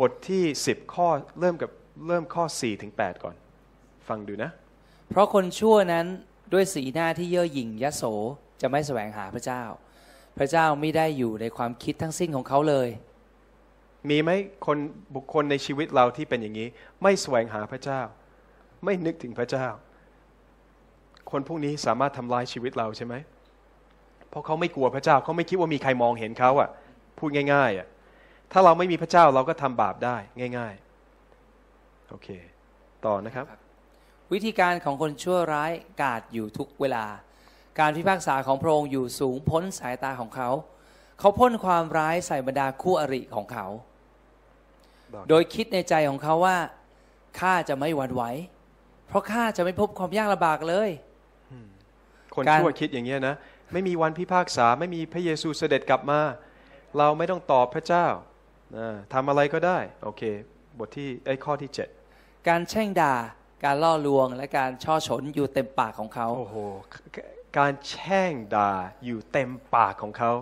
บทที่ 10 ข้อเริ่มกับเริ่มข้อ4ถึง8ก่อน ฟังดูนะ เพราะคนชั่วนั้นด้วยสีหน้าที่เย่อหยิ่งยโสจะไม่แสวงหาพระเจ้า พระเจ้าไม่ได้อยู่ในความคิดทั้งสิ้นของเขาเลย มีไหมคนบุคคลในชีวิตเราที่เป็นอย่างนี้ ไม่แสวงหาพระเจ้า ไม่นึกถึงพระเจ้า คนพวกนี้สามารถทำลายชีวิตเราใช่ไหมเพราะเขาไม่กลัวพระเจ้าเขาไม่คิดว่ามีใครมองเห็นเขาอะ พูดง่ายๆอะ ถ้าเราไม่มีพระเจ้าเราก็ทำบาปได้ง่าย ๆ โอเค ต่อนะครับ วิธีการของคนชั่วร้ายกาดอยู่ทุกเวลา การพิพากษาของพระองค์อยู่สูงพ้นสายตาของเขา เขาพ่นความร้ายใส่บรรดาคู่อริของเขา โดยคิดในใจของเขาว่าข้าจะไม่หวั่นไหว เพราะข้าจะไม่พบความยากลำบากเลย คนการชั่วคิดอย่างเงี้ยนะ ไม่มีวันพิพากษาไม่มีพระเยซูเสด็จกลับมา เราไม่ต้องตอบพระเจ้าอ่า ทำอะไรก็ได้ โอเค บทที่ไอ้ยข้อที่ 7 การแช่งด่า การล่อลวง และการช่อฉนอยู่เต็มปากของเขา โอ้โห การแช่งด่าอยู่เต็มปากของเขา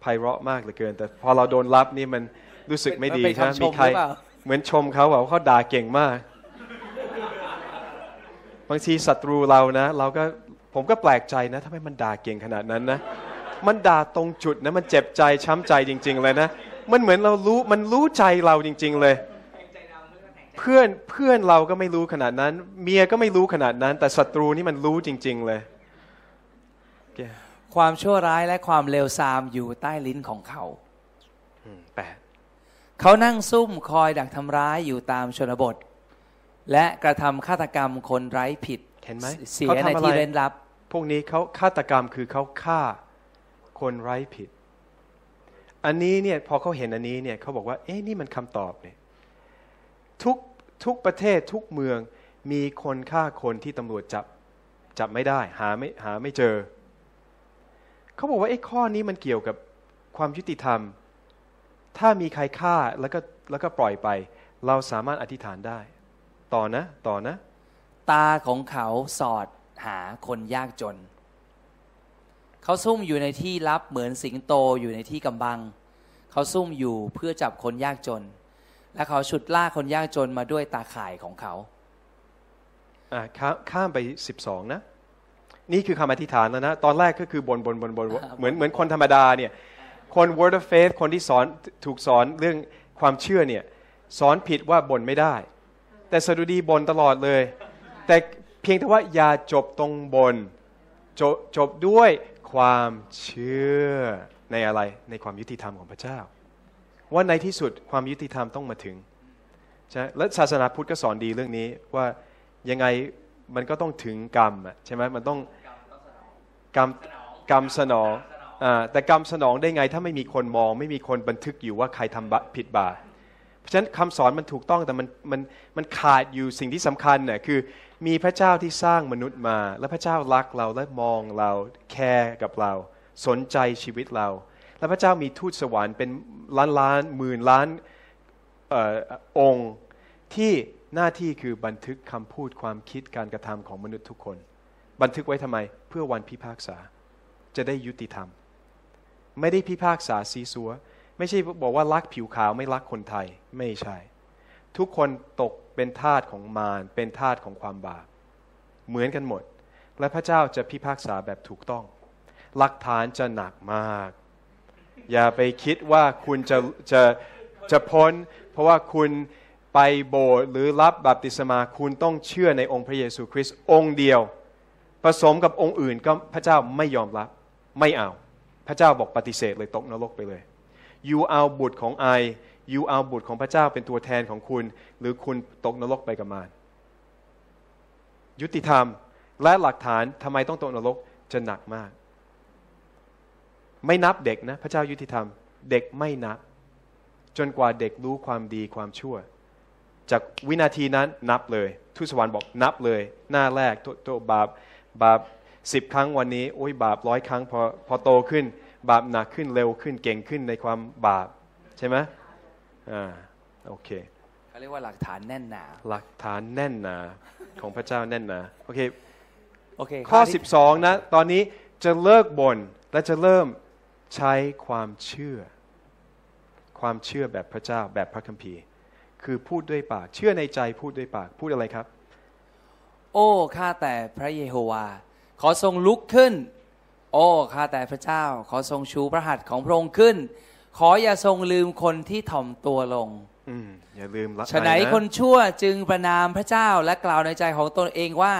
ไพเราะมากเหลือเกิน แต่พอเราโดนรับนี่มันรู้สึกไม่ดีมันเป็นนะคำชมีมใครหรือเปล่าเหมือนชมเขาว่าเขาด่าเก่งมาก บางทีศัตรูเรานะ เราก็ผมก็แปลกใจนะทำไมมันด่าเก่งขนาดนั้นนะ มันด่าตรงจุดนะมันเจ็บใจช้ำใจจริง ๆ เลยนะ มันเหมือนเรารู้มันรู้ใจเราจริง ๆ เลย เพื่อนเพื่อนเราก็ไม่รู้ขนาดนั้น เมียก็ไม่รู้ขนาดนั้น แต่ศัตรูนี่มันรู้จริง ๆ เลยโอเคความชั่วร้ายและความเลวทรามอยู่ใต้ลิ้นของเขาอืมแปดเขานั่งซุ่มคอยดักทำร้ายอยู่ตามชนบท และกระทำฆาตกรรมคนไร้ผิดเห็นไหมเสียเขาในทำอะไรที่เร้นลับ พวกนี้เขาฆาตกรรมคือเขาฆ่า คนไร้ผิด อันนี้เนี่ยพอเขาเห็นอันนี้เนี่ยเขาบอกว่า เอ๊ะนี่มันคำตอบเนี่ยทุกทุกประเทศทุกเมืองมีคนฆ่าคนที่ตำรวจจับจับไม่ได้ หาไม่หาไม่เจอ เขาบอกว่าไอ้ข้อนี้มันเกี่ยวกับความยุติธรรม ถ้ามีใครฆ่าแล้วก็แล้วก็ปล่อยไป เราสามารถอธิษฐานได้ ต่อนะ ต่อนะ ตาของเขาสอดหาคนยากจน เขาซุ่มอยู่ในที่ลับเหมือนสิงโตอยู่ในที่กำบัง เขาซุ่มอยู่เพื่อจับคนยากจน และเขาฉุดล่ากคนยากจนมาด้วยตาข่ายของเขาอะข้ามข้ามไป12นะ นี่คือคำอธิษฐานแล้วนะ ตอนแรกก็คือบนบนบนบนเหมือนเหมือนคนธรรมดาเนี่ยคน word of faith คนที่สอนถูกสอนเรื่องความเชื่อเนี่ยสอนผิดว่าบนไม่ได้ แต่สดุดีบนตลอดเลย แต่เพียงแต่ว่าอย่าจบตรงบนจบจบด้วย ความเชื่อในอะไรในความยุติธรรมของพระเจ้า ว่าในที่สุดความยุติธรรมต้องมาถึงใช่ไหมและศาสนาพุทธก็สอนดีเรื่องนี้ว่ายังไงมันก็ต้องถึงกรรมใช่ไหมมันต้องกรรมกรรมสนองแต่กรรมสนองได้ไงถ้าไม่มีคนมอง ไม่มีคนบันทึกอยู่ว่าใครทำบะผิดบาปเพราะฉะนั้นคำสอนมันถูกต้องแต่มันมันมันขาดอยู่สิ่งที่สำคัญเนี่ยคือ มีพระเจ้าที่สร้างมนุษย์มา และพระเจ้ารักเราและมองเราแคร์กับเรา สนใจชีวิตเรา และพระเจ้ามีทูตสวรรค์เป็นล้านล้านหมื่นล้านออองค์ที่หน้าที่คือบันทึกคำพูดความคิดการกระทำของมนุษย์ทุกคน บันทึกไว้ทำไมเพื่อวันพิพากษา จะได้ยุติธรรม ไม่ได้พิพากษาซีซัว ไม่ใช่บอกว่ารักผิวขาวไม่รักคนไทยไม่ใช่ ทุกคนตกเป็นทาสของมาร เป็นทาสของความบาป เหมือนกันหมด และพระเจ้าจะพิพากษาแบบถูกต้อง หลักฐานจะหนักมาก อย่าไปคิดว่าคุณจะจะจะพ้น เพราะว่าคุณไปโบสถ์หรือรับบัพติศมาคุณต้องเชื่อในองค์พระเยซูคริสต์องค์เดียว ผสมกับองค์อื่นก็พระเจ้าไม่ยอมรับ ไม่เอา พระเจ้าบอกปฏิเสธเลยตกนรกไปเลย อยู่เอาบุตรของไอ ยูเอาบุตรของพระเจ้าเป็นตัวแทนของคุณ หรือคุณตกนรกไปกับมารยุติธรรมและหลักฐานทำไมต้องตกนรกจะหนักมาก ไม่นับเด็กนะ พระเจ้ายุติธรรม เด็กไม่นับ จนกว่าเด็กรู้ความดีความชั่ว จากวินาทีนั้นนับเลยทูตสวรรค์บอกนับเลย หน้าแรกตัวตัวบาปบาปสิบครั้งวันนี้โอ้ยบาปร้อยครั้งพอพอโตขึ้น บาปหนักขึ้นเร็วขึ้นเก่งขึ้นในความบาป ใช่ไหม อ่าโอเคเขาเรียกว่าหลักฐานแน่นหนา หลักฐานแน่นหนาของพระเจ้าแน่นหนาโอเคโอเคข้อที่12 นะ ตอนนี้จะเลิกบน่นและจะเริ่มใช้ความเชื่อ ความเชื่อแบบพระเจ้าแบบพระคัมภีร์ คือพูดด้วยปาก เชื่อในใจพูดด้วยปากพูดอะไรครับ โอ้ข้าแต่พระเยโฮวา ขอทรงลุกขึ้น โอ้ข้าแต่พระเจ้า ขอทรงชูพระหัตถ์ของพระองค์ขึ้น ขออย่าทรงลืมคนที่ถ่อมตัวลงอืมอย่าลืมละฉะไหนคนชั่วจึงประนามพระเจ้าและกล่าวในใจของตนเองว่า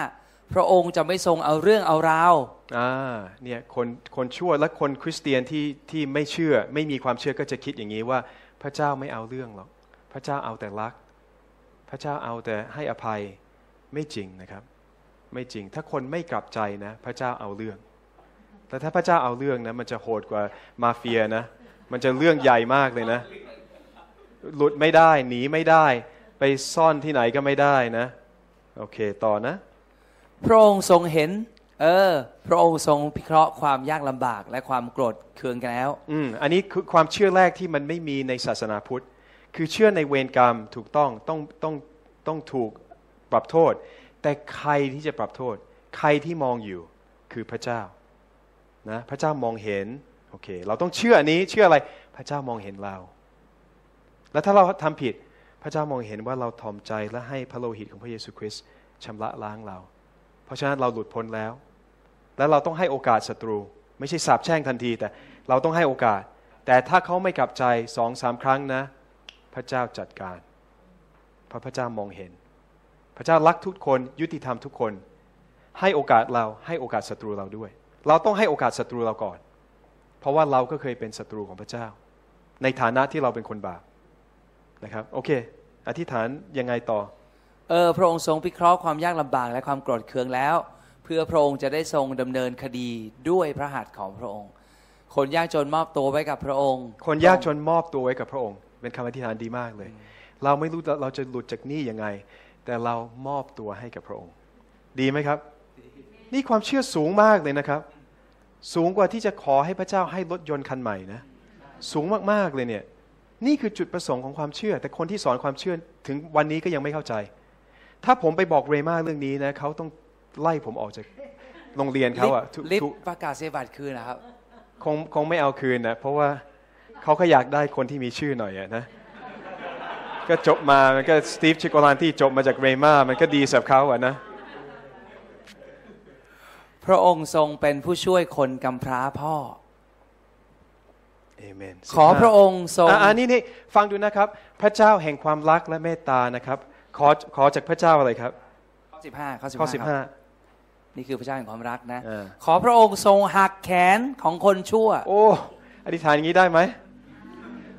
พระองค์จะไม่ทรงเอาเรื่องเอาราวอ่าเนี่ยคนคนชั่วและคนคริสเตียนที่ที่ไม่เชื่อ ไม่มีความเชื่อก็จะคิดอย่างนี้ว่า พระเจ้าไม่เอาเรื่องหรอกพระเจ้าเอาแต่รัก พระเจ้าเอาแต่ให้อภัยไม่จริงนะครับ ไม่จริงถ้าคนไม่กลับใจนะ พระเจ้าเอาเรื่องแต่ถ้าพระเจ้าเอาเรื่องนะมันจะโหดกว่ามาเฟียนะ มันจะเรื่องใหญ่มากเลยนะ หลุดไม่ได้หนีไม่ได้ ไปซ่อนที่ไหนก็ไม่ได้นะ โอเคต่อนะ พระองค์ทรงเห็น เออ พระองค์ทรงพิเคราะห์ความยากลำบากและความโกรธเคืองกันแล้ว อืมอันนี้คือความเชื่อแรกที่มันไม่มีในศาสนาพุทธ คือเชื่อในเวรกรรมถูกต้องต้องต้องต้องถูกปรับโทษ แต่ใครที่จะปรับโทษ ใครที่มองอยู่คือพระเจ้านะพระเจ้ามองเห็น โอเค เราต้องเชื่ออันนี้เชื่ออะไร พระเจ้ามองเห็นเรา แล้วถ้าเราทำผิดพระเจ้ามองเห็นว่าเราถ่อมใจและให้พระโลหิตของพระเยซูคริสต์ชำระล้างเรา เพราะฉะนั้นเราหลุดพ้นแล้ว แล้วเราต้องให้โอกาสศัตรู ไม่ใช่สาปแช่งทันที แต่เราต้องให้โอกาส แต่ถ้าเขาไม่กลับใจสองสามครั้งนะ พระเจ้าจัดการเพราะพระเจ้ามองเห็น พระเจ้ารักทุกคนยุติธรรมทุกคน ให้โอกาสเราให้โอกาสศัตรูเราด้วย เราต้องให้โอกาสศัตรูเราก่อน เพราะว่าเราก็เคยเป็นศัตรูของพระเจ้า ในฐานะที่เราเป็นคนบาปนะครับ โอเค อธิษฐานยังไงต่อ เออพระองค์ทรงพิเคราะห์ความยากลำบากและความโกรธเคืองแล้ว เพื่อพระองค์จะได้ทรงดำเนินคดีด้วยพระหัตถ์ของพระองค์ คนยากจนมอบตัวไว้กับพระองค์ คนยากจนมอบตัวไว้กับพระองค์ เป็นคำอธิษฐานดีมากเลย เราไม่รู้เราจะหลุดจากหนี้ยังไง แต่เรามอบตัวให้กับพระองค์ ดีไหมครับ นี่ความเชื่อสูงมากเลยนะครับ สูงกว่าที่จะขอให้พระเจ้าให้รถยนต์คันใหม่นะ สูงมากๆเลยเนี่ย นี่คือจุดประสงค์ของความเชื่อ แต่คนที่สอนความเชื่อถึงวันนี้ก็ยังไม่เข้าใจ ถ้าผมไปบอกเรม่าเรื่องนี้นะเขาต้องไล่ผมออกจากโรงเรียนเขาอะทุกลิฟทุกต์ประกาศเสียบัตรคืนนะครับ คงคงไม่เอาคืนนะ เพราะว่าเขาก็อยากได้คนที่มีชื่อหน่อยอะนะ ก็จบมา มันก็สตีฟชิโกลานที่จบมาจากเรม่ามันก็ดีสำหรับเขาอะนะ พระองค์ทรงเป็นผู้ช่วยคนกำพร้าพ่อเอเมนขอพระองค์ทรงอะอันนี้นี่ฟังดูนะครับ พระเจ้าแห่งความรักและเมตตานะครับขอขอจากพระเจ้าอะไรครับข้อ15ข้อข้อ15ครับ15นี่คือพระเจ้าแห่งความรักนะเออขอพระองค์ทรงหักแขนของคนชั่ว โอ้อธิษฐานอย่างนี้ได้ไหม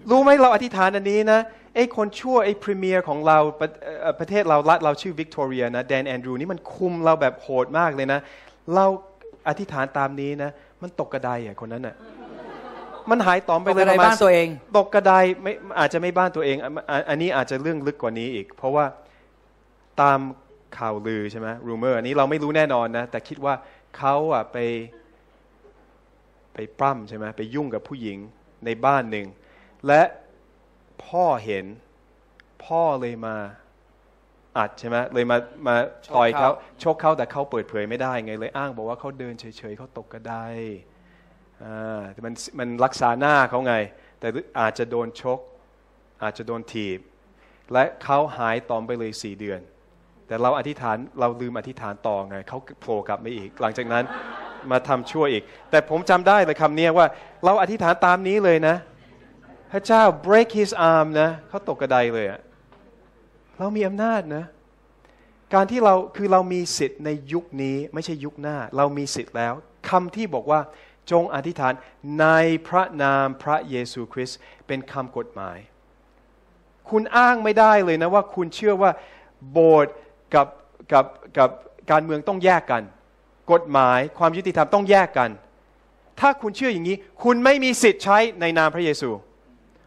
รู้ไหมเราอธิษฐานอันนี้นะไอ้คนชั่วไอ้พรีเมียร์ของเราประเอ่อประเทศเรารัฐเราชื่อวิกตอเรียนะแดนแอนดรูนี่มันคุมเราแบบโหดมากเลยนะ เราอธิษฐานตามนี้นะ มันตกกระไดอะคนนั้นอะมันหายตอมไปตกเลยกระไดประมณบ้านตัวเอง ตกกระไดไม่อาจจะไม่บ้านตัวเองอันอันอันนี้อาจจะเรื่องลึกกว่านี้อีก เพราะว่าตามข่าวลือใช่ไหมรูเมอร์อันนี้เราไม่รู้แน่นอนนะ แต่คิดว่าเขาอะไป ไปปล้ำใช่ไหมไปยุ่งกับผู้หญิงในบ้านหนึ่ง และพ่อเห็นพ่อเลยมา อัดใช่ไหมเลยมามาต่อยเขาชกเขาแต่เขาเปิดเผยไม่ได้ไงเลยอ้างบอกว่าเขาเดินเฉยๆเขาตกกระไดอ่าแต่มันมันรักษาหน้าเขาไง แต่อาจจะโดนชก อาจจะโดนถีบ และเขาหายตอมไปเลยสี่เดือน แต่เราอธิษฐานเราลืมอธิษฐานต่อไงเขาโผล่กลับมาอีก หลังจากนั้นมาทำชั่วอีก แต่ผมจำได้เลยคำนี้ว่า เราอธิษฐานตามนี้เลยนะ พระเจ้า break his arm นะเขาตกกระไดเลยอะ เรามีอำนาจนะ การที่เราคือเรามีสิทธิ์ในยุคนี้ไม่ใช่ยุคหน้า เรามีสิทธิ์แล้วคำที่บอกว่าจงอธิษฐานในพระนามพระเยซูคริสต์เป็นคำกฎหมาย คุณอ้างไม่ได้เลยนะว่าคุณเชื่อว่าโบสถ์กับกับกับการเมืองต้องแยกกัน กฎหมายความยุติธรรมต้องแยกกัน ถ้าคุณเชื่ออย่างนี้ คุณไม่มีสิทธิ์ใช้ในนามพระเยซู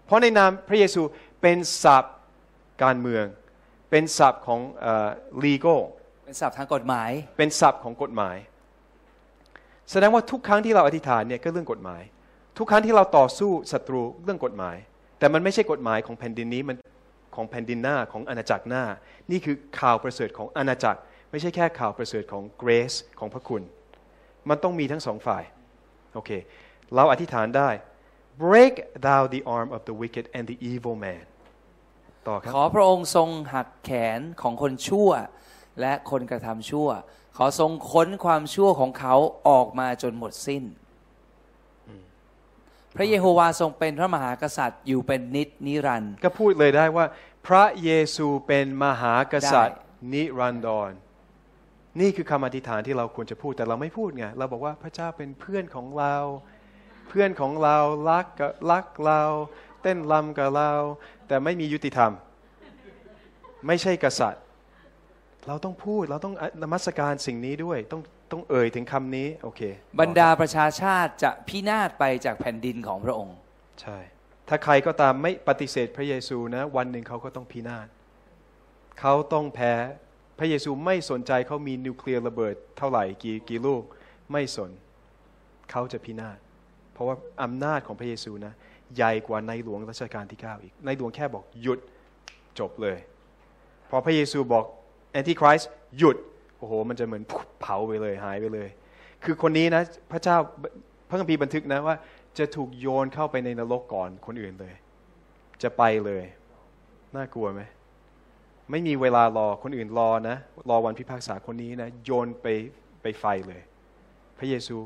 เพราะในนามพระเยซูเป็นศัพท์การเมือง เป็นศัพท์ของเอ่อ legal เป็นศัพท์ทางกฎหมาย เป็นศัพท์ของกฎหมาย แสดงว่าทุกครั้งที่เราอธิษฐานเนี่ยก็เรื่องกฎหมาย ทุกครั้งที่เราต่อสู้ศัตรูเรื่องกฎหมาย แต่มันไม่ใช่กฎหมายของแผ่นดินนี้มันของแผ่นดินหน้าของอาณาจักรหน้า นี่คือข่าวประเสริฐของอาณาจักร ไม่ใช่แค่ข่าวประเสริฐของ grace ของพระคุณ มันต้องมีทั้งสองฝ่ายโอเคเราอธิษฐานได้ break thou the arm of the wicked and the evil man ต่อครับ ขอพระองค์ทรงหักแขนของคนชั่ว และคนกระทำชั่ว ขอทรงค้นความชั่วของเขาออกมาจนหมดสิ้น พระเยโฮวาทรงเป็นพระมหากษัตริย์อยู่เป็นนิจนิรันดร์ก็พูดเลยได้ว่า พระเยซูเป็นมหากษัตริย์ได้นิรันดรนี่คือคำอธิษฐานที่เราควรจะพูดแต่เราไม่พูดไงเราบอกว่าพระเจ้าเป็นเพื่อนของเรา เพื่อนของเรารักกับรักเรา เต้นรำกับเรา แต่ไม่มียุติธรรม ไม่ใช่กษัตริย์ เราต้องพูดเราต้องนมัสการสิ่งนี้ด้วยต้องต้องเอ่ยถึงคำนี้โอเคบรรดาประชาชาติจะพินาศไปจากแผ่นดินของพระองค์ ใช่ ถ้าใครก็ตามไม่ปฏิเสธพระเยซูนะ วันหนึ่งเขาก็ต้องพินาศเขาต้องแพ้พระเยซูไม่สนใจเขามีนิวเคลียร์ระเบิดเท่าไหร่กี่กี่ลูกไม่สนเขาจะพินาศเพราะว่าอำนาจของพระเยซูนะ ใหญ่กว่าในหลวงรัชกาลที่ 9 อีก ในหลวงแค่บอกหยุดจบเลย พอพระเยซูบอกแอนติคริสหยุด โอ้โห มันจะเหมือนเผาไปเลยหายไปเลย คือคนนี้นะ พระเจ้าพระคัมภีร์บันทึกนะว่า จะถูกโยนเข้าไปในนรกก่อนคนอื่นเลย จะไปเลย น่ากลัวไหมไม่มีเวลารอคนอื่นรอนะ รอวันพิพากษาคนนี้นะ โยนไปไปไฟเลย พระเยซู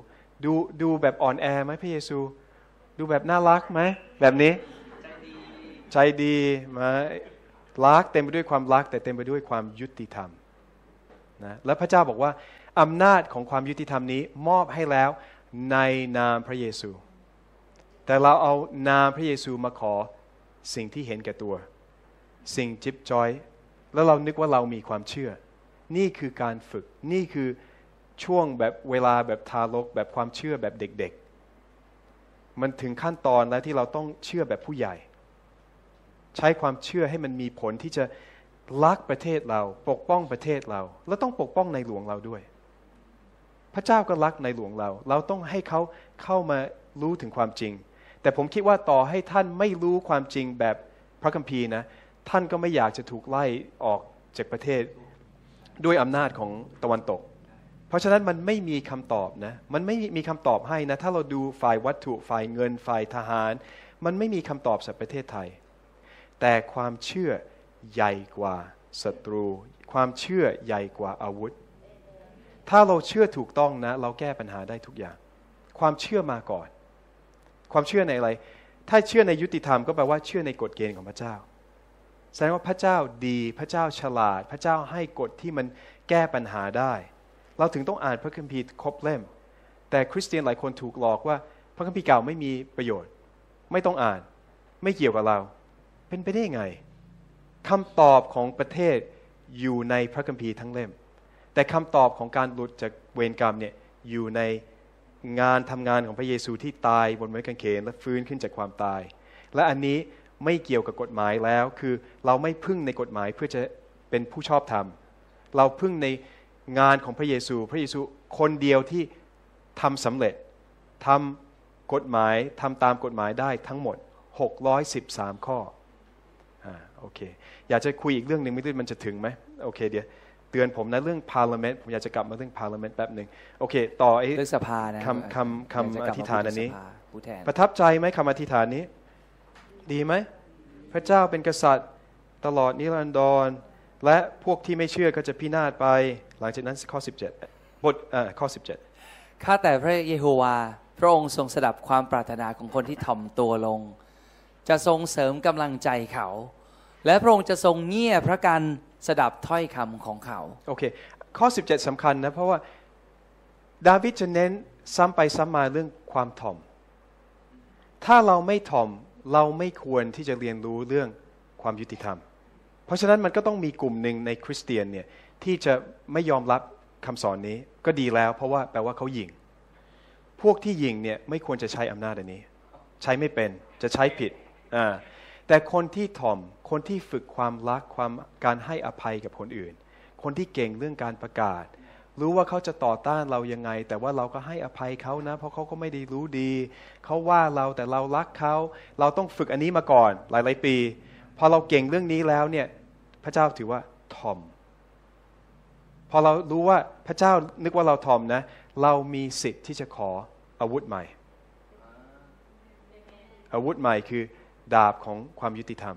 ดูดูแบบอ่อนแอไหมพระเยซู ดูแบบน่ารักไหมแบบนี้ ใจดีไหมารักเต็มไปด้วยความรัก แต่เต็มไปด้วยความยุติธรรมนะและพระเจ้าบอกว่าอำนาจของความยุติธรรมนี้มอบให้แล้วในนามพระเยซู แต่เราเอานามพระเยซูมาขอสิ่งที่เห็นแก่ตัว สิ่งจิบจอย แล้วเรานึกว่าเรามีความเชื่อ นี่คือการฝึกนี่คือช่วงแบบเวลาแบบทารกแบบความเชื่อแบบเด็กๆ มันถึงขั้นตอนแล้วที่เราต้องเชื่อแบบผู้ใหญ่ ใช้ความเชื่อให้มันมีผลที่จะรักประเทศเรา ปกป้องประเทศเรา แล้วต้องปกป้องในหลวงเราด้วย พระเจ้าก็รักในหลวงเรา เราต้องให้เขาเข้ามารู้ถึงความจริง แต่ผมคิดว่าต่อให้ท่านไม่รู้ความจริงแบบพระคัมภีร์นะ ท่านก็ไม่อยากจะถูกไล่ออกจากประเทศด้วยอำนาจของตะวันตก ราะฉะนั้นมันไม่มีคำตอบนะ มันไม่มีคำตอบให้นะ ถ้าเราดูฝ่ายวัตถุฝ่ายเงินฝ่ายทหาร มันไม่มีคำตอบสำหรับประเทศไทย แต่ความเชื่อใหญ่กว่าศัตรู ความเชื่อใหญ่กว่าอาวุธ ถ้าเราเชื่อถูกต้องนะ เราแก้ปัญหาได้ทุกอย่าง ความเชื่อมาก่อน ความเชื่อในอะไร ถ้าเชื่อในยุติธรรมก็แปลว่าเชื่อในกฎเกณฑ์ของพระเจ้า แสดงว่าพระเจ้าดี พระเจ้าฉลาด พระเจ้าให้กฎที่มันแก้ปัญหาได้ เราถึงต้องอ่านพระคัมภีร์ครบเล่ม แต่คริสเตียนหลายคนถูกหลอกว่าพระคัมภีร์เก่าไม่มีประโยชน์ ไม่ต้องอ่าน ไม่เกี่ยวกับเรา เป็นไปได้ยังไงคำตอบของประเทศอยู่ในพระคัมภีร์ทั้งเล่ม แต่คำตอบของการหลุดจากเวรกรรมเนี่ยอยู่ในงานทำงานของพระเยซูที่ตายบนไม้กางเขนและฟื้นขึ้นจากความตาย และอันนี้ไม่เกี่ยวกับกฎหมายแล้วคือเราไม่พึ่งในกฎหมายเพื่อจะเป็นผู้ชอบธรรม เราพึ่งใน งานของพระเยซู พระเยซูคนเดียวที่ทำสำเร็จทำกฎหมายทำตามกฎหมายได้ทั้งหมด 613 ข้ออ่าโอเคอยากจะคุยอีกเรื่องหนึ่งไม่รู้มันจะถึงไหมโอเคเดี๋ยวเตือนผมนะเรื่อง parliament ผมอยากจะกลับมาเรื่อง parliament แป๊บหนึ่งโอเค ต่อไอ้เรื่องสภานะคำคำคำอยกจะกลับมอธิษฐานอันนี้พูดถึงสภาผู้แทนประทับใจไหมคำอธิษฐานนี้ ดีไหม พระเจ้าเป็นกษัตริย์ตลอดนิรันดรและพวกที่ไม่เชื่อก็จะพินาศไป หลังจากนั้นข้อ 17บทเอ่อข้อ 17 ข้าแต่พระเยโฮวา พระองค์ทรงสดับความปรารถนาของคนที่ถ่อมตัวลง จะทรงเสริมกำลังใจเขา และพระองค์จะทรงเงี่ยพระกันสดับถ้อยคำของเขา โอเค ข้อ 17สำคัญนะ เพราะว่าดาวิดจะเน้นซ้ำไปซ้ำมาเรื่องความถ่อม ถ้าเราไม่ถ่อมเราไม่ควรที่จะเรียนรู้เรื่องความยุติธรรม เพราะฉะนั้นมันก็ต้องมีกลุ่มหนึ่งในคริสเตียนเนี่ย ที่จะไม่ยอมรับคำสอนนี้ก็ดีแล้ว เพราะว่าแปลว่าเขายิง พวกที่ยิงเนี่ยไม่ควรจะใช้อำนาจอันนี้ ใช้ไม่เป็นจะใช้ผิดอ่าแต่คนที่ถ่อม คนที่ฝึกความรักความการให้อภัยกับคนอื่น คนที่เก่งเรื่องการประกาศ รู้ว่าเขาจะต่อต้านเรายังไง แต่ว่าเราก็ให้อภัยเขานะ เพราะเขาก็ไม่ได้รู้ดี เขาว่าเราแต่เรารักเขา เราต้องฝึกอันนี้มาก่อน หลาย ๆ ปี พอเราเก่งเรื่องนี้แล้วเนี่ย พระเจ้าถือว่าทอม พอเรารู้ว่าพระเจ้านึกว่าเราทอมนะ เรามีสิทธิ์ที่จะขออาวุธใหม่ อาวุธใหม่คือดาบของความยุติธรรม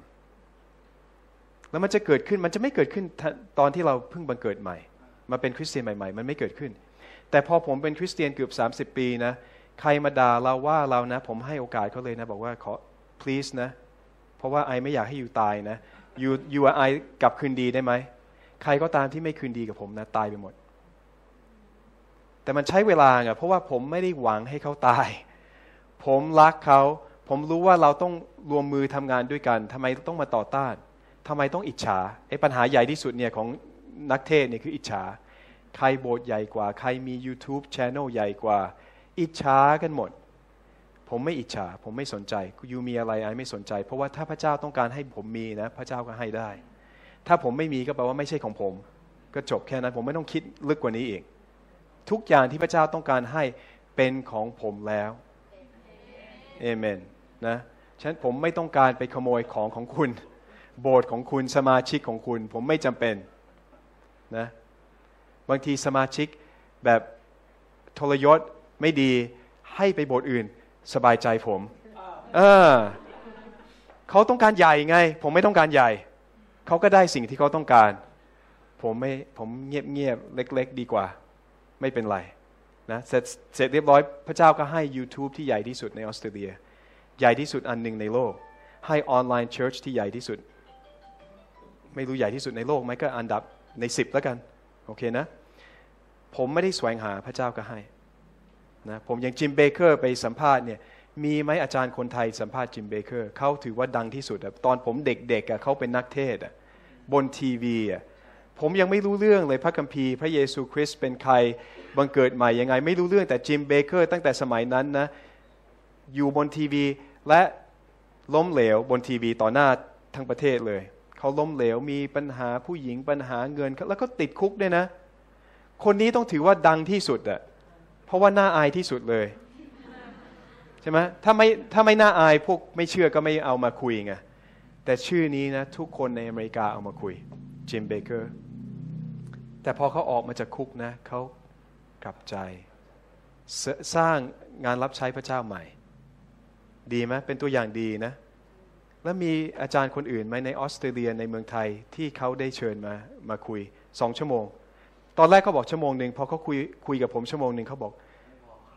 แล้วมันจะเกิดขึ้นมันจะไม่เกิดขึ้นตอนที่เราเพิ่งบังเกิดใหม่ มาเป็นคริสเตียนใหม่ ๆ มันไม่เกิดขึ้น แต่พอผมเป็นคริสเตียนเกือบ30 ปีนะใครมาด่าเราว่าเรานะ ผมให้โอกาสเขาเลยนะ บอกว่าขอ please นะ เพราะว่าไอไม่อยากให้อยู่ตายนะอยู่อยู่ไอกลับคืนดีได้ไหม ใครก็ตามที่ไม่คืนดีกับผมนะตายไปหมด แต่มันใช้เวลาไงเพราะว่าผมไม่ได้หวังให้เขาตาย ผมรักเขาผมรู้ว่าเราต้องรวมมือทำงานด้วยกันทำไมต้องมาต่อต้านทำไมต้องอิจฉาไอ้ปัญหาใหญ่ที่สุดเนี่ยของนักเทศเนี่ยคืออิจฉา ใครโบสถ์ใหญ่กว่า ใครมี YouTube Channel ใหญ่กว่า อิจฉากันหมด ผมไม่อิจฉา ผมไม่สนใจยูมีอะไรไอไม่สนใจ เพราะว่าถ้าพระเจ้าต้องการให้ผมมีนะ พระเจ้าก็ให้ได้ ถ้าผมไม่มีก็แปลว่าไม่ใช่ของผม ก็จบแค่นั้นผมไม่ต้องคิดลึกกว่านี้อีก ทุกอย่างที่พระเจ้าต้องการให้เป็นของผมแล้วเอเมนนะฉะนั้นผมไม่ต้องการไปขโมยของของคุณ โบสถ์ของคุณสมาชิกของคุณ ผมไม่จำเป็นนะบางทีสมาชิกแบบทรยศไม่ดีให้ไปโบสถ์อื่น สบายใจผม เออเขาต้องการใหญ่ไง ผมไม่ต้องการใหญ่ เขาก็ได้สิ่งที่เขาต้องการ ผมไม่ผมเงียบเงียบเล็ก ๆ ดีกว่า ไม่เป็นไรนะเสร็จเสร็จเรียบร้อยพระเจ้าก็ให้ YouTube ที่ใหญ่ที่สุดในออสเตรเลีย ใหญ่ที่สุดอันหนึ่งในโลก ให้ออนไลน์เชิร์ชที่ใหญ่ที่สุด ไม่รู้ใหญ่ที่สุดในโลกไหมก็อันดับในสิบแล้วกัน โอเคนะ ผมไม่ได้แสวงหาพระเจ้าก็ให้นะผมอย่างจิมเบเกอร์ไปสัมภาษณ์เนี่ยมีไหมอาจารย์คนไทยสัมภาษณ์จิมเบเกอร์เขาถือว่าดังที่สุด ตอนผมเด็กๆเขาเป็นนักเทศน์ บนทีวีผมยังไม่รู้เรื่องเลยพระคัมภีร์พระเยซูคริสต์เป็นใครบังเกิดใหม่ยังไง ไม่รู้เรื่องแต่จิมเบเกอร์ตั้งแต่สมัยนั้นนะอยู่บนทีวีและล้มเหลวบนทีวีต่อหน้าทั้งประเทศเลย เขาล้มเหลวมีปัญหาผู้หญิงปัญหาเงิน แล้วก็ติดคุกด้วยนะ คนนี้ต้องถือว่าดังที่สุดอะเพราะว่าน่าอายที่สุดเลยใช่ไหมถ้าไม่ถ้าไม่น่าอายพวกไม่เชื่อก็ไม่เอามาคุยไง แต่ชื่อนี้นะทุกคนในอเมริกาเอามาคุยจิมเบเกอร์แต่พอเขาออกมาจากคุกนะเขากลับใจสสร้างงานรับใช้พระเจ้าใหม่ ดีไหมเป็นตัวอย่างดีนะ แล้วมีอาจารย์คนอื่นไหมในออสเตรเลียในเมืองไทยที่เขาได้เชิญมามาคุยสองชั่วโมง ตอนแรกเขาบอกชั่วโมงหนึ่งพอเขาคุยคุยกับผมชั่วโมงหนึ่งเขาบอก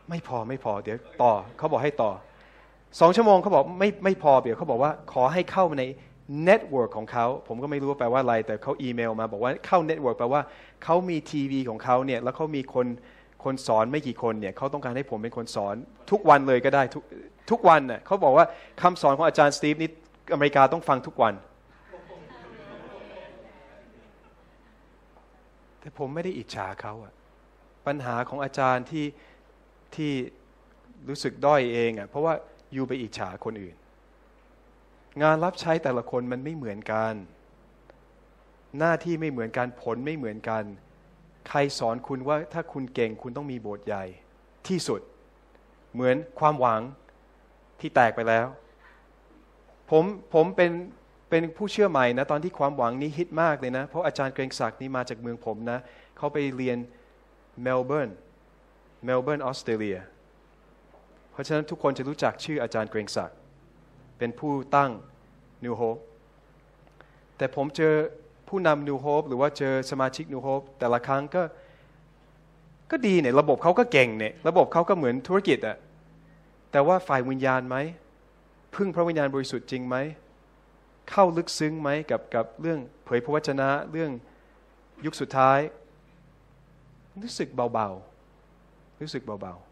ไม่พอไม่พอเดี๋ยวต่อเขาบอกให้ต่อ สองชั่วโมงเขาบอกไม่ไม่พอเดี๋ยวเขาบอกว่าขอให้เข้ามาใน network ของเขา ผมก็ไม่รู้ว่าแปลว่าอะไร แต่เขาอีเมลมาบอกว่าเข้า network แปลว่าเขามีทีวีของเขาเนี่ยแล้วเขามีคนคนสอนไม่กี่คนเนี่ยเขาต้องการให้ผมเป็นคนสอนทุกวันเลยก็ได้ทุกทุกวันน่ยเขาบอกว่าคำสอนของอาจารย์สตีฟนี่อเมริกาต้องฟังทุกวัน แต่ผมไม่ได้อิจฉาเขาอะปัญหาของอาจารย์ที่ที่รู้สึกด้อยเองอะเพราะว่า อยู่ไปอิจฉาคนอื่น งานรับใช้แต่ละคนมันไม่เหมือนกัน หน้าที่ไม่เหมือนกันผลไม่เหมือนกัน ใครสอนคุณว่าถ้าคุณเก่งคุณต้องมีโบสถ์ใหญ่ที่สุด เหมือนความหวังที่แตกไปแล้ว ผมผมเป็นเป็นผู้เชื่อใหม่นะตอนที่ความหวังนี้ฮิตมากเลยนะ เพราะอาจารย์เกรียงศักดิ์นี่มาจากเมืองผมนะ เขาไปเรียนเมลเบิร์นเมลเบิร์นออสเตรเลีย เพราะฉะนั้นทุกคนจะรู้จักชื่ออาจารย์เกรียงศักดิ์เป็นผู้ตั้ง New Hope แต่ผมเจอผู้นำ New Hope หรือว่าเจอสมาชิก New Hope แต่ละครั้งก็ก็ดีเนี่ยระบบเขาก็เก่งเนี่ยระบบเขาก็เหมือนธุรกิจอะแต่ว่าฝ่ายวิญญาณไหมพึ่งพระวิญญาณบริสุทธิ์จริงไหมเข้าลึกซึ้งไหมกับกับเรื่องเผยพระวจนะเรื่องยุคสุดท้าย รู้สึกเบาๆ รู้สึกเบาๆ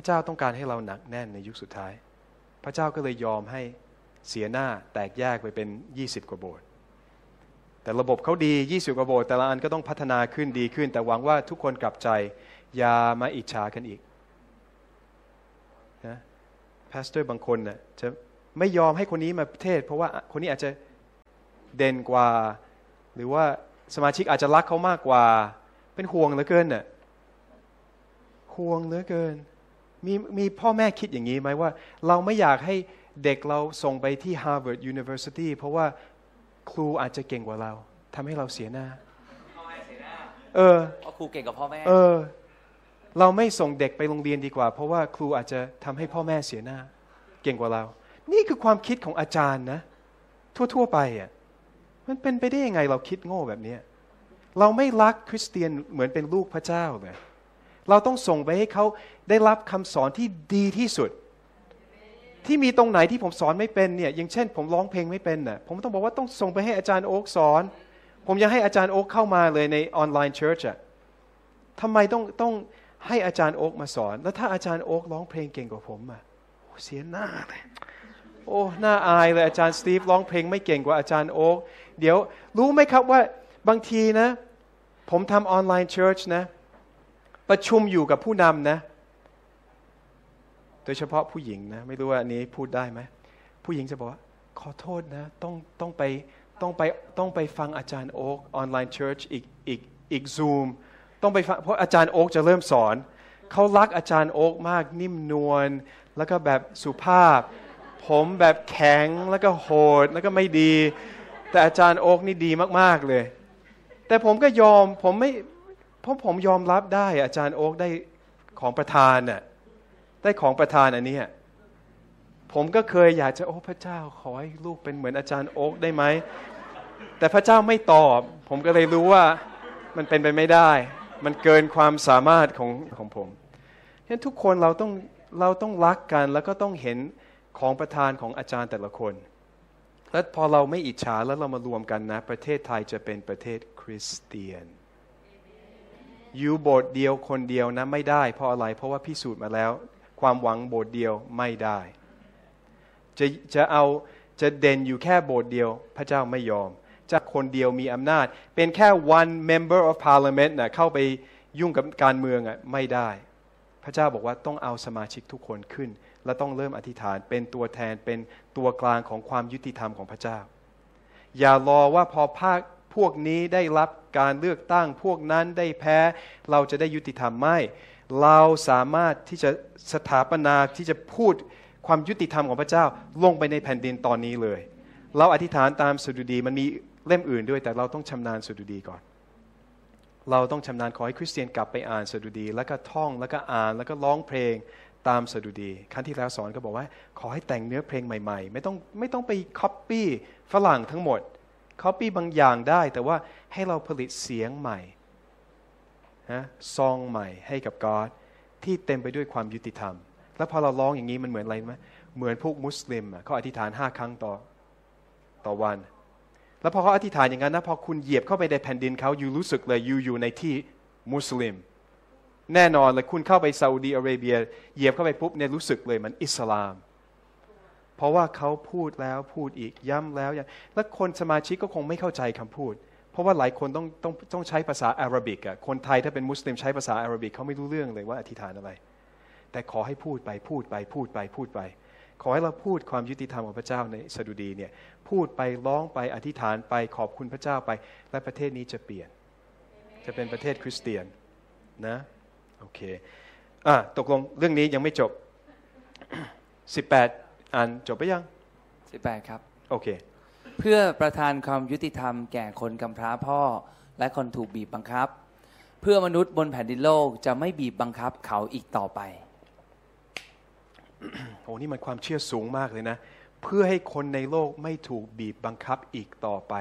ระเจ้าต้องการให้เราหนักแน่นในยุคสุดท้าย พระเจ้าก็เลยยอมให้เสียหน้าแตกแยกไปเป็น 20 กว่าโบสถ์แต่ระบบเขาดี 20 กว่าโบสถ์แต่ละอันก็ต้องพัฒนาขึ้นดีขึ้น แต่หวังว่าทุกคนกลับใจ อย่ามาอิจฉากันอีกนะพาสเตอร์บางคนนะ่ะจะไม่ยอมให้คนนี้มาเทศ เพราะว่าคนนี้อาจจะเด่นกว่า หรือว่าสมาชิกอาจจะรักเขามากกว่า เป็นห่วงเหลือเกินน่ะห่วงเหลือเกิน มีมีพ่อแม่คิดอย่างนี้ไหมว่า เราไม่อยากให้เด็กเราส่งไปที่ Harvard University เพราะว่าครูอาจจะเก่งกว่าเราทำให้เราเสียหน้า เออเพราะครูเก่งกับพ่อแม่ เออ เราไม่ส่งเด็กไปโรงเรียนดีกว่า เพราะว่าครูอาจจะทำให้พ่อแม่เสียหน้า เก่งกว่าเรา นี่คือความคิดของอาจารย์นะ ทั่วๆไปอะมันเป็นไปได้ยังไงเราคิดโง่แบบเนี้ยเราไม่รักคริสเตียนเหมือนเป็นลูกพระเจ้าเลย เราต้องส่งไปให้เขาได้รับคำสอนที่ดีที่สุด ที่มีตรงไหนที่ผมสอนไม่เป็นเนี่ยอย่างเช่น ผมร้องเพลงไม่เป็นน่ะผมต้องบอกว่าต้องส่งไปให้อาจารย์โอ๊กสอน ผมยังให้อาจารย์โอ๊กเข้ามาเลยในออนไลน์เชิร์ชอะทำไมต้องต้องให้อาจารย์โอ๊กมาสอน แล้วถ้าอาจารย์โอ๊กร้องเพลงเก่งกว่าผมอะโอ้เสียหน้าเลยโอ้น่าอายเลยอาจารย์สตีฟร้องเพลงไม่เก่งกว่าอาจารย์โอ๊กเดี๋ยวรู้ไหมครับว่าบางทีนะ ผมทำ online church นะ ประชุมอยู่กับผู้นำนะ โดยเฉพาะผู้หญิงนะ ไม่รู้ว่าอันนี้พูดได้ไหม ผู้หญิงจะบอกว่า ขอโทษนะ ต้องต้องไปต้องไปต้องไปฟังอาจารย์โอ๊ก online church อีกอีกอีกซูมต้องไปฟังเพราะอาจารย์โอ๊กจะเริ่มสอน เขารักอาจารย์โอ๊กมากนิ่มนวลแล้วก็แบบสุภาพ ผมแบบแข็งแล้วก็โหดแล้วก็ไม่ดี แต่อาจารย์โอ๊กนี่ดีมาก ๆ เลย แต่ผมก็ยอมผมไม่ เพราะผมยอมรับได้ อาจารย์โอ๊กได้ของประธานน่ะได้ของประธานอันนี้ผมก็เคยอยากจะโอ้พระเจ้า ขอให้ลูกเป็นเหมือนอาจารย์โอ๊กได้ไหมแต่พระเจ้าไม่ตอบ ผมก็เลยรู้ว่ามันเป็นไปไม่ได้ มันเกินความสามารถของของผมฉะนั้นทุกคนเราต้องเราต้องรักกันแล้วก็ต้องเห็นของประธานของอาจารย์แต่ละคน แล้วพอเราไม่อิจฉาแล้วเรามารวมกันนะ ประเทศไทยจะเป็นประเทศคริสเตียน อยู่โบสถ์เดียวคนเดียวนะไม่ได้ เพราะอะไรเพราะว่าพิสูจน์มาแล้ว ความหวังโบสถ์เดียวไม่ได้ จะจะเอาจะเด่นอยู่แค่โบสถ์เดียว พระเจ้าไม่ยอมจะคนเดียวมีอำนาจ เป็นแค่ one member of parliament นะเข้าไปยุ่งกับการเมืองอะไม่ได้ พระเจ้าบอกว่าต้องเอาสมาชิกทุกคนขึ้น และต้องเริ่มอธิษฐานเป็นตัวแทนเป็นตัวกลางของความยุติธรรมของพระเจ้า อย่ารอว่าพอภาค พวกนี้ได้รับการเลือกตั้งพวกนั้นได้แพ้เราจะได้ยุติธรรมไม่เราสามารถที่จะสถาปนาที่จะพูดความยุติธรรมของพระเจ้าลงไปในแผ่นดินตอนนี้เลย เราอธิษฐานตามสดุดีมันมีเล่มอื่นด้วยแต่เราต้องชำนาญสดุดีก่อน เราต้องชำนาญขอให้คริสเตียนกลับไปอ่านสดุดี แล้วก็ท่องแล้วก็อ่านแล้วก็ร้องเพลงตามสดุดี ครั้งที่แล้วสอนก็บอกว่า ขอให้แต่งเนื้อเพลงใหม่ ๆ ไม่ต้องไม่ต้องไปคัปปี้ฝรั่งทั้งหมด คัปปี้บางอย่างได้ แต่ว่าให้เราผลิตเสียงใหม่นะซองใหม่ให้กับกอดที่เต็มไปด้วยความยุติธรรม แล้วพอเราร้องอย่างนี้มันเหมือนอะไรไหมเหมือนพวกมุสลิมเขาอธิษฐานห้าครั้งต่อต่อวัน แล้วพอเขาอธิษฐานอย่างนั้นนะพอคุณเหยียบเข้าไปในแผ่นดินเขาอยู่รู้สึกเลยอยู่อยู่ในที่มุสลิม แน่นอนเลยคุณเข้าไปซาอุดีอาระเบีย เหยียบเข้าไปปุ๊บเนี่ยรู้สึกเลยมันอิสลาม เพราะว่าเขาพูดแล้วพูดอีกย้ำแล้วแล้วคนสมาชิกก็คงไม่เข้าใจคำพูด เพราะว่าหลายคนต้องต้องต้องใช้ภาษาอาหรับิกอะคนไทยถ้าเป็นมุสลิมใช้ภาษาอาหรับิกเขาไม่รู้เรื่องเลยว่าอธิษฐานอะไร แต่ขอให้พูดไปพูดไปพูดไปพูดไป ขอให้เราพูดความยุติธรรมของพระเจ้าในสดุดีเนี่ยพูดไปร้องไปอธิษฐานไปขอบคุณพระเจ้าไป และประเทศนี้จะเปลี่ยน จะเป็นประเทศคริสเตียนนะโอเคอะตกลงเรื่องนี้ยังไม่จบ 18 อ่านจบไปยัง18ครับ โอเค เพื่อประทานความยุติธรรมแก่คนกำพร้าพ่อ และคนถูกบีบบังคับ เพื่อมนุษย์บนแผ่นดินโลกจะไม่บีบบังคับเขาอีกต่อไปโอ้นี่มันความเชื่อสูงมากเลยนะ เพื่อให้คนในโลกไม่ถูกบีบบังคับอีกต่อไป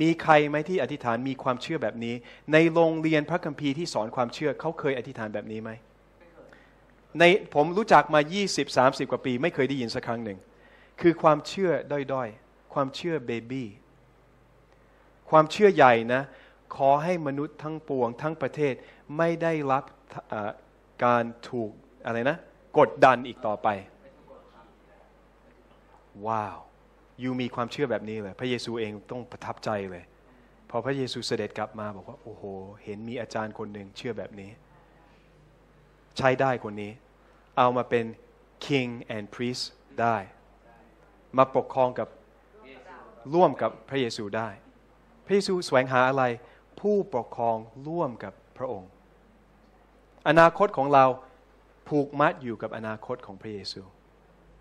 มีใครไหมที่อธิษฐานมีความเชื่อแบบนี้ ในโรงเรียนพระคัมภีร์ที่สอนความเชื่อเขาเคยอธิษฐานแบบนี้ไหม ในผมรู้จักมา 20-30 กว่าปี ไม่เคยได้ยินสักครั้งหนึ่ง คือความเชื่อด้อยๆ ความเชื่อเบบี้ความเชื่อใหญ่นะ ขอให้มนุษย์ทั้งปวงทั้งประเทศไม่ได้รับการถูกอะไรนะ กดดันอีกต่อไป ว้าวยูมีความเชื่อแบบนี้เลย พระเยซูเองต้องประทับใจเลย พอพระเยซูเสด็จกลับมาบอกว่า โอ้โห เห็นมีอาจารย์คนหนึ่งเชื่อแบบนี้ ใช้ได้คนนี้ เอามาเป็น king and priest ได้ มาปกครองกับร่วมกับพระเยซูได้ พระเยซูแสวงหาอะไรผู้ปกครองร่วมกับพระองค์ อนาคตของเราผูกมัดอยู่กับอนาคตของพระเยซู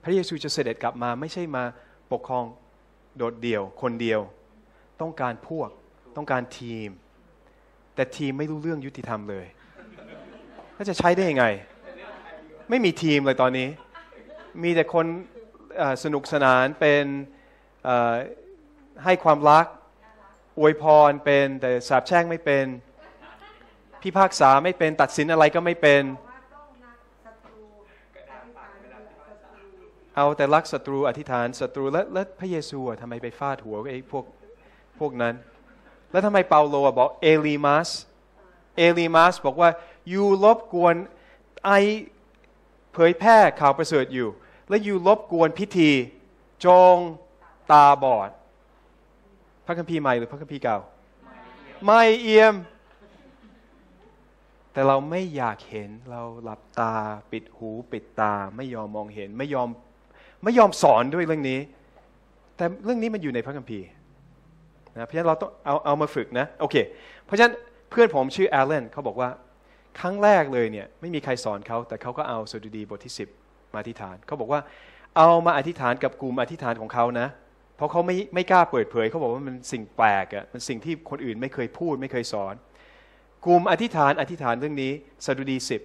พระเยซูจะเสด็จกลับมาไม่ใช่มาปกครองโดดเดี่ยวคนเดียว ต้องการพวกต้องการทีม แต่ทีมไม่รู้เรื่องยุติธรรมเลยแล้วจะใช้ได้ยังไง ไม่มีทีมเลยตอนนี้ มีแต่คนสนุกสนานเป็นให้ความรักอวยพรเป็นแต่สาบแช่งไม่เป็น พิพากษาไม่เป็นตัดสินอะไรก็ไม่เป็น เอาแต่รักศัตรูอธิษฐานศัตรูแล้วแล้วพระเยซูอะทำไมไปฟาดหัวไอ้พวกพวกนั้น แล้วทำไมเปาโลบอกเอลีมัสเอลีมัสบอกว่ายูรบกวนไอ เผยแพร่ข่าวประเสริฐอยู่ และอยู่รบกวนพิธี จงตาบอด พระคัมภีร์ใหม่หรือพระคัมภีร์เก่า ไม่เอี่ยม แต่เราไม่อยากเห็นเราหลับตาปิดหูปิดตา ไม่ยอมมองเห็นไม่ยอมไม่ยอมสอนด้วยเรื่องนี้ แต่เรื่องนี้มันอยู่ในพระคัมภีร์นะเพราะฉะนั้นเราต้องเอาเอามาฝึกนะโอเค เพราะฉะนั้นเพื่อนผมชื่อแอลเลนเขาบอกว่า ครั้งแรกเลยเนี่ยไม่มีใครสอนเขาแต่เขาก็เอาสดุดีบทที่ 10 มาอธิษฐานเขาบอกว่าเอามาอธิษฐานกับกลุ่มอธิษฐานของเขานะ เพราะเขาไม่ไม่กล้าเปิดเผยเขาบอกว่ามันสิ่งแปลกอะ่ะมันสิ่งที่คนอื่นไม่เคยพูดไม่เคยสอน กลุ่มอธิษฐานอธิษฐานเรื่องนี้สดุดีสิบ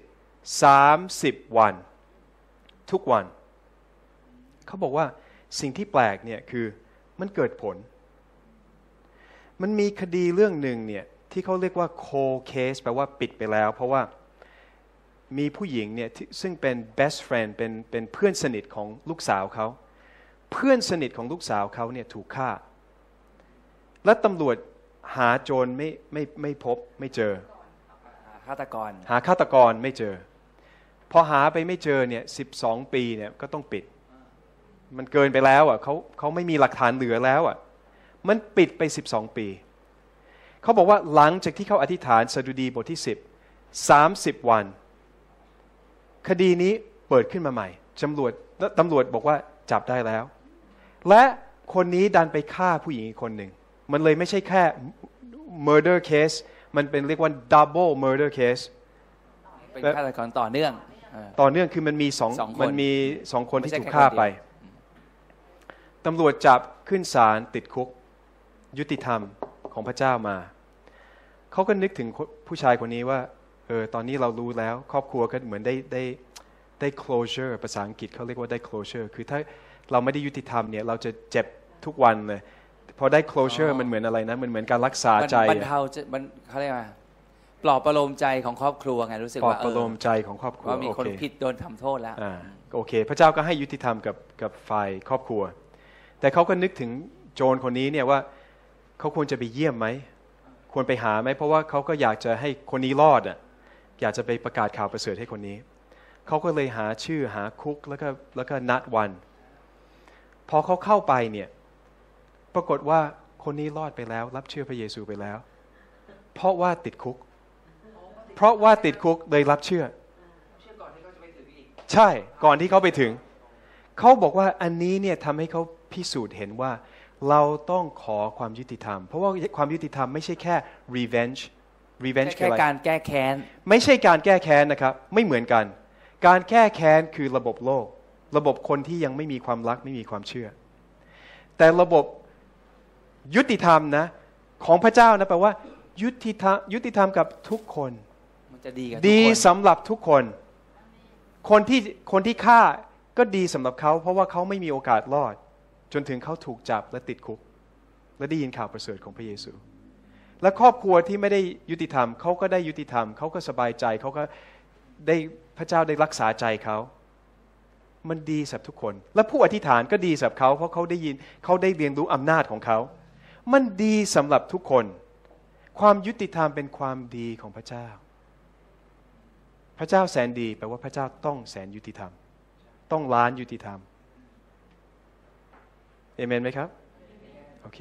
สามสิบวัน ทุกวันเขาบอกว่าสิ่งที่แปลกเนี่ยคือมันเกิดผล มันมีคดีเรื่องหนึ่งเนี่ย ที่เขาเรียกว่า cold case แปลว่าปิดไปแล้ว เพราะว่ามีผู้หญิงเนี่ยที่ซึ่งเป็น best friend เป็นเป็นเพื่อนสนิทของลูกสาวเขาเพื่อนสนิทของลูกสาวเขาเนี่ยถูกฆ่า และตำรวจหาโจรไม่ไม่ไม่พบไม่เจอ ฆาตกร หาฆาตกรไม่เจอ พอหาไปไม่เจอเนี่ยสิบสองปีเนี่ยก็ต้องปิด มันเกินไปแล้วอะเขาเขาไม่มีหลักฐานเหลือแล้วอะมันปิดไปสิบสองปี เขาบอกว่าหลังจากที่เขาอธิษฐานสดุดีบทที่สิบสามสิบวัน คดีนี้เปิดขึ้นมาใหม่ตำรวจตำรวจบอกว่าจับได้แล้ว และคนนี้ดันไปฆ่าผู้หญิงอีกคนหนึ่ง มันเลยไม่ใช่แค่ murder case มันเป็นเรียกว่า double murder case เป็นฆาตกรต่อเนื่อง ต่อเนื่องคือมันมีสองสองมันมีสองคนที่ถูกฆ่าไปตำรวจจับขึ้นศาลติดคุก ยุติธรรมของพระเจ้ามา เขาก็นึกถึงผู้ชายคนนี้ว่าเออตอนนี้เรารู้แล้ว ครอบครัวก็เหมือนได้ได้ได้ closure ภาษาอังกฤษเขาเรียกว่าได้ closure คือถ้าเราไม่ได้ยุติธรรมเนี่ยเราจะเจ็บทุกวันเลยพอได้ closure มันเหมือนอะไรนะ มันเหมือนการรักษาใจบรรเทาจะมันเขาเรียกว่าปลอบประโลมใจของครอบครัวไงรู้สึกปลอบว่าเอประอโลมใจของครอบครัวว่ามีคนโอเผิดโดนทำโทษแล้วอ่าโอเค พระเจ้าก็ให้ยุติธรรมกับกับฝ่ายครอบครัว แต่เขาก็นึกถึงโจรคนนี้เนี่ยว่าเขาควรจะไปเยี่ยมไหม ควรไปหาไหมเพราะว่าเขาก็อยากจะให้คนนี้รอดอะอยากจะไปประกาศข่าวประเสริฐให้คนนี้ เขาก็เลยหาชื่อหาคุกแล้วก็แล้วก็นัดวัน พอเขาเข้าไปเนี่ย ปรากฏว่าคนนี้รอดไปแล้ว รับเชื่อพระเยซูไปแล้ว เพราะว่าติดคุก เพราะว่าติดคุกเลยรับเชื่อ ใช่ก่อนที่เขาไปถึง เขาบอกว่าอันนี้เนี่ยทำให้เขาพิสูจน์เห็นว่า เราต้องขอความยุติธรรม เพราะว่าความยุติธรรมไม่ใช่แค่ revenge revenge แค่คืออะไรการแก้แค้น ไม่ใช่การแก้แค้นนะครับ ไม่เหมือนกัน การแก้แค้นคือระบบโลก ระบบคนที่ยังไม่มีความรักไม่มีความเชื่อ แต่ระบบยุติธรรมนะ ของพระเจ้านะแปลว่า ยุติธรรมยุติธรรมกับทุกคนมันจะดีกับทุกดีคนสำหรับทุกคน คนที่คนที่ฆ่าก็ดีสำหรับเขา เพราะว่าเขาไม่มีโอกาสรอด จนถึงเขาถูกจับและติดคุก และได้ยินข่าวประเสริฐของพระเยซู และครอบครัวที่ไม่ได้ยุติธรรมเขาก็ได้ยุติธรรมเขาก็สบายใจเขาก็ได้พระเจ้าได้รักษาใจเขา มันดีสำหรับทุกคน และผู้อธิษฐานก็ดีสำหรับเขาเพราะเขาได้ยินเขาได้เรียนรู้อำนาจของเขา มันดีสำหรับทุกคน ความยุติธรรมเป็นความดีของพระเจ้า พระเจ้าแสนดีแปลว่าพระเจ้าต้องแสนยุติธรรม ต้องล้านยุติธรรม เอเมนไหมครับ โอเค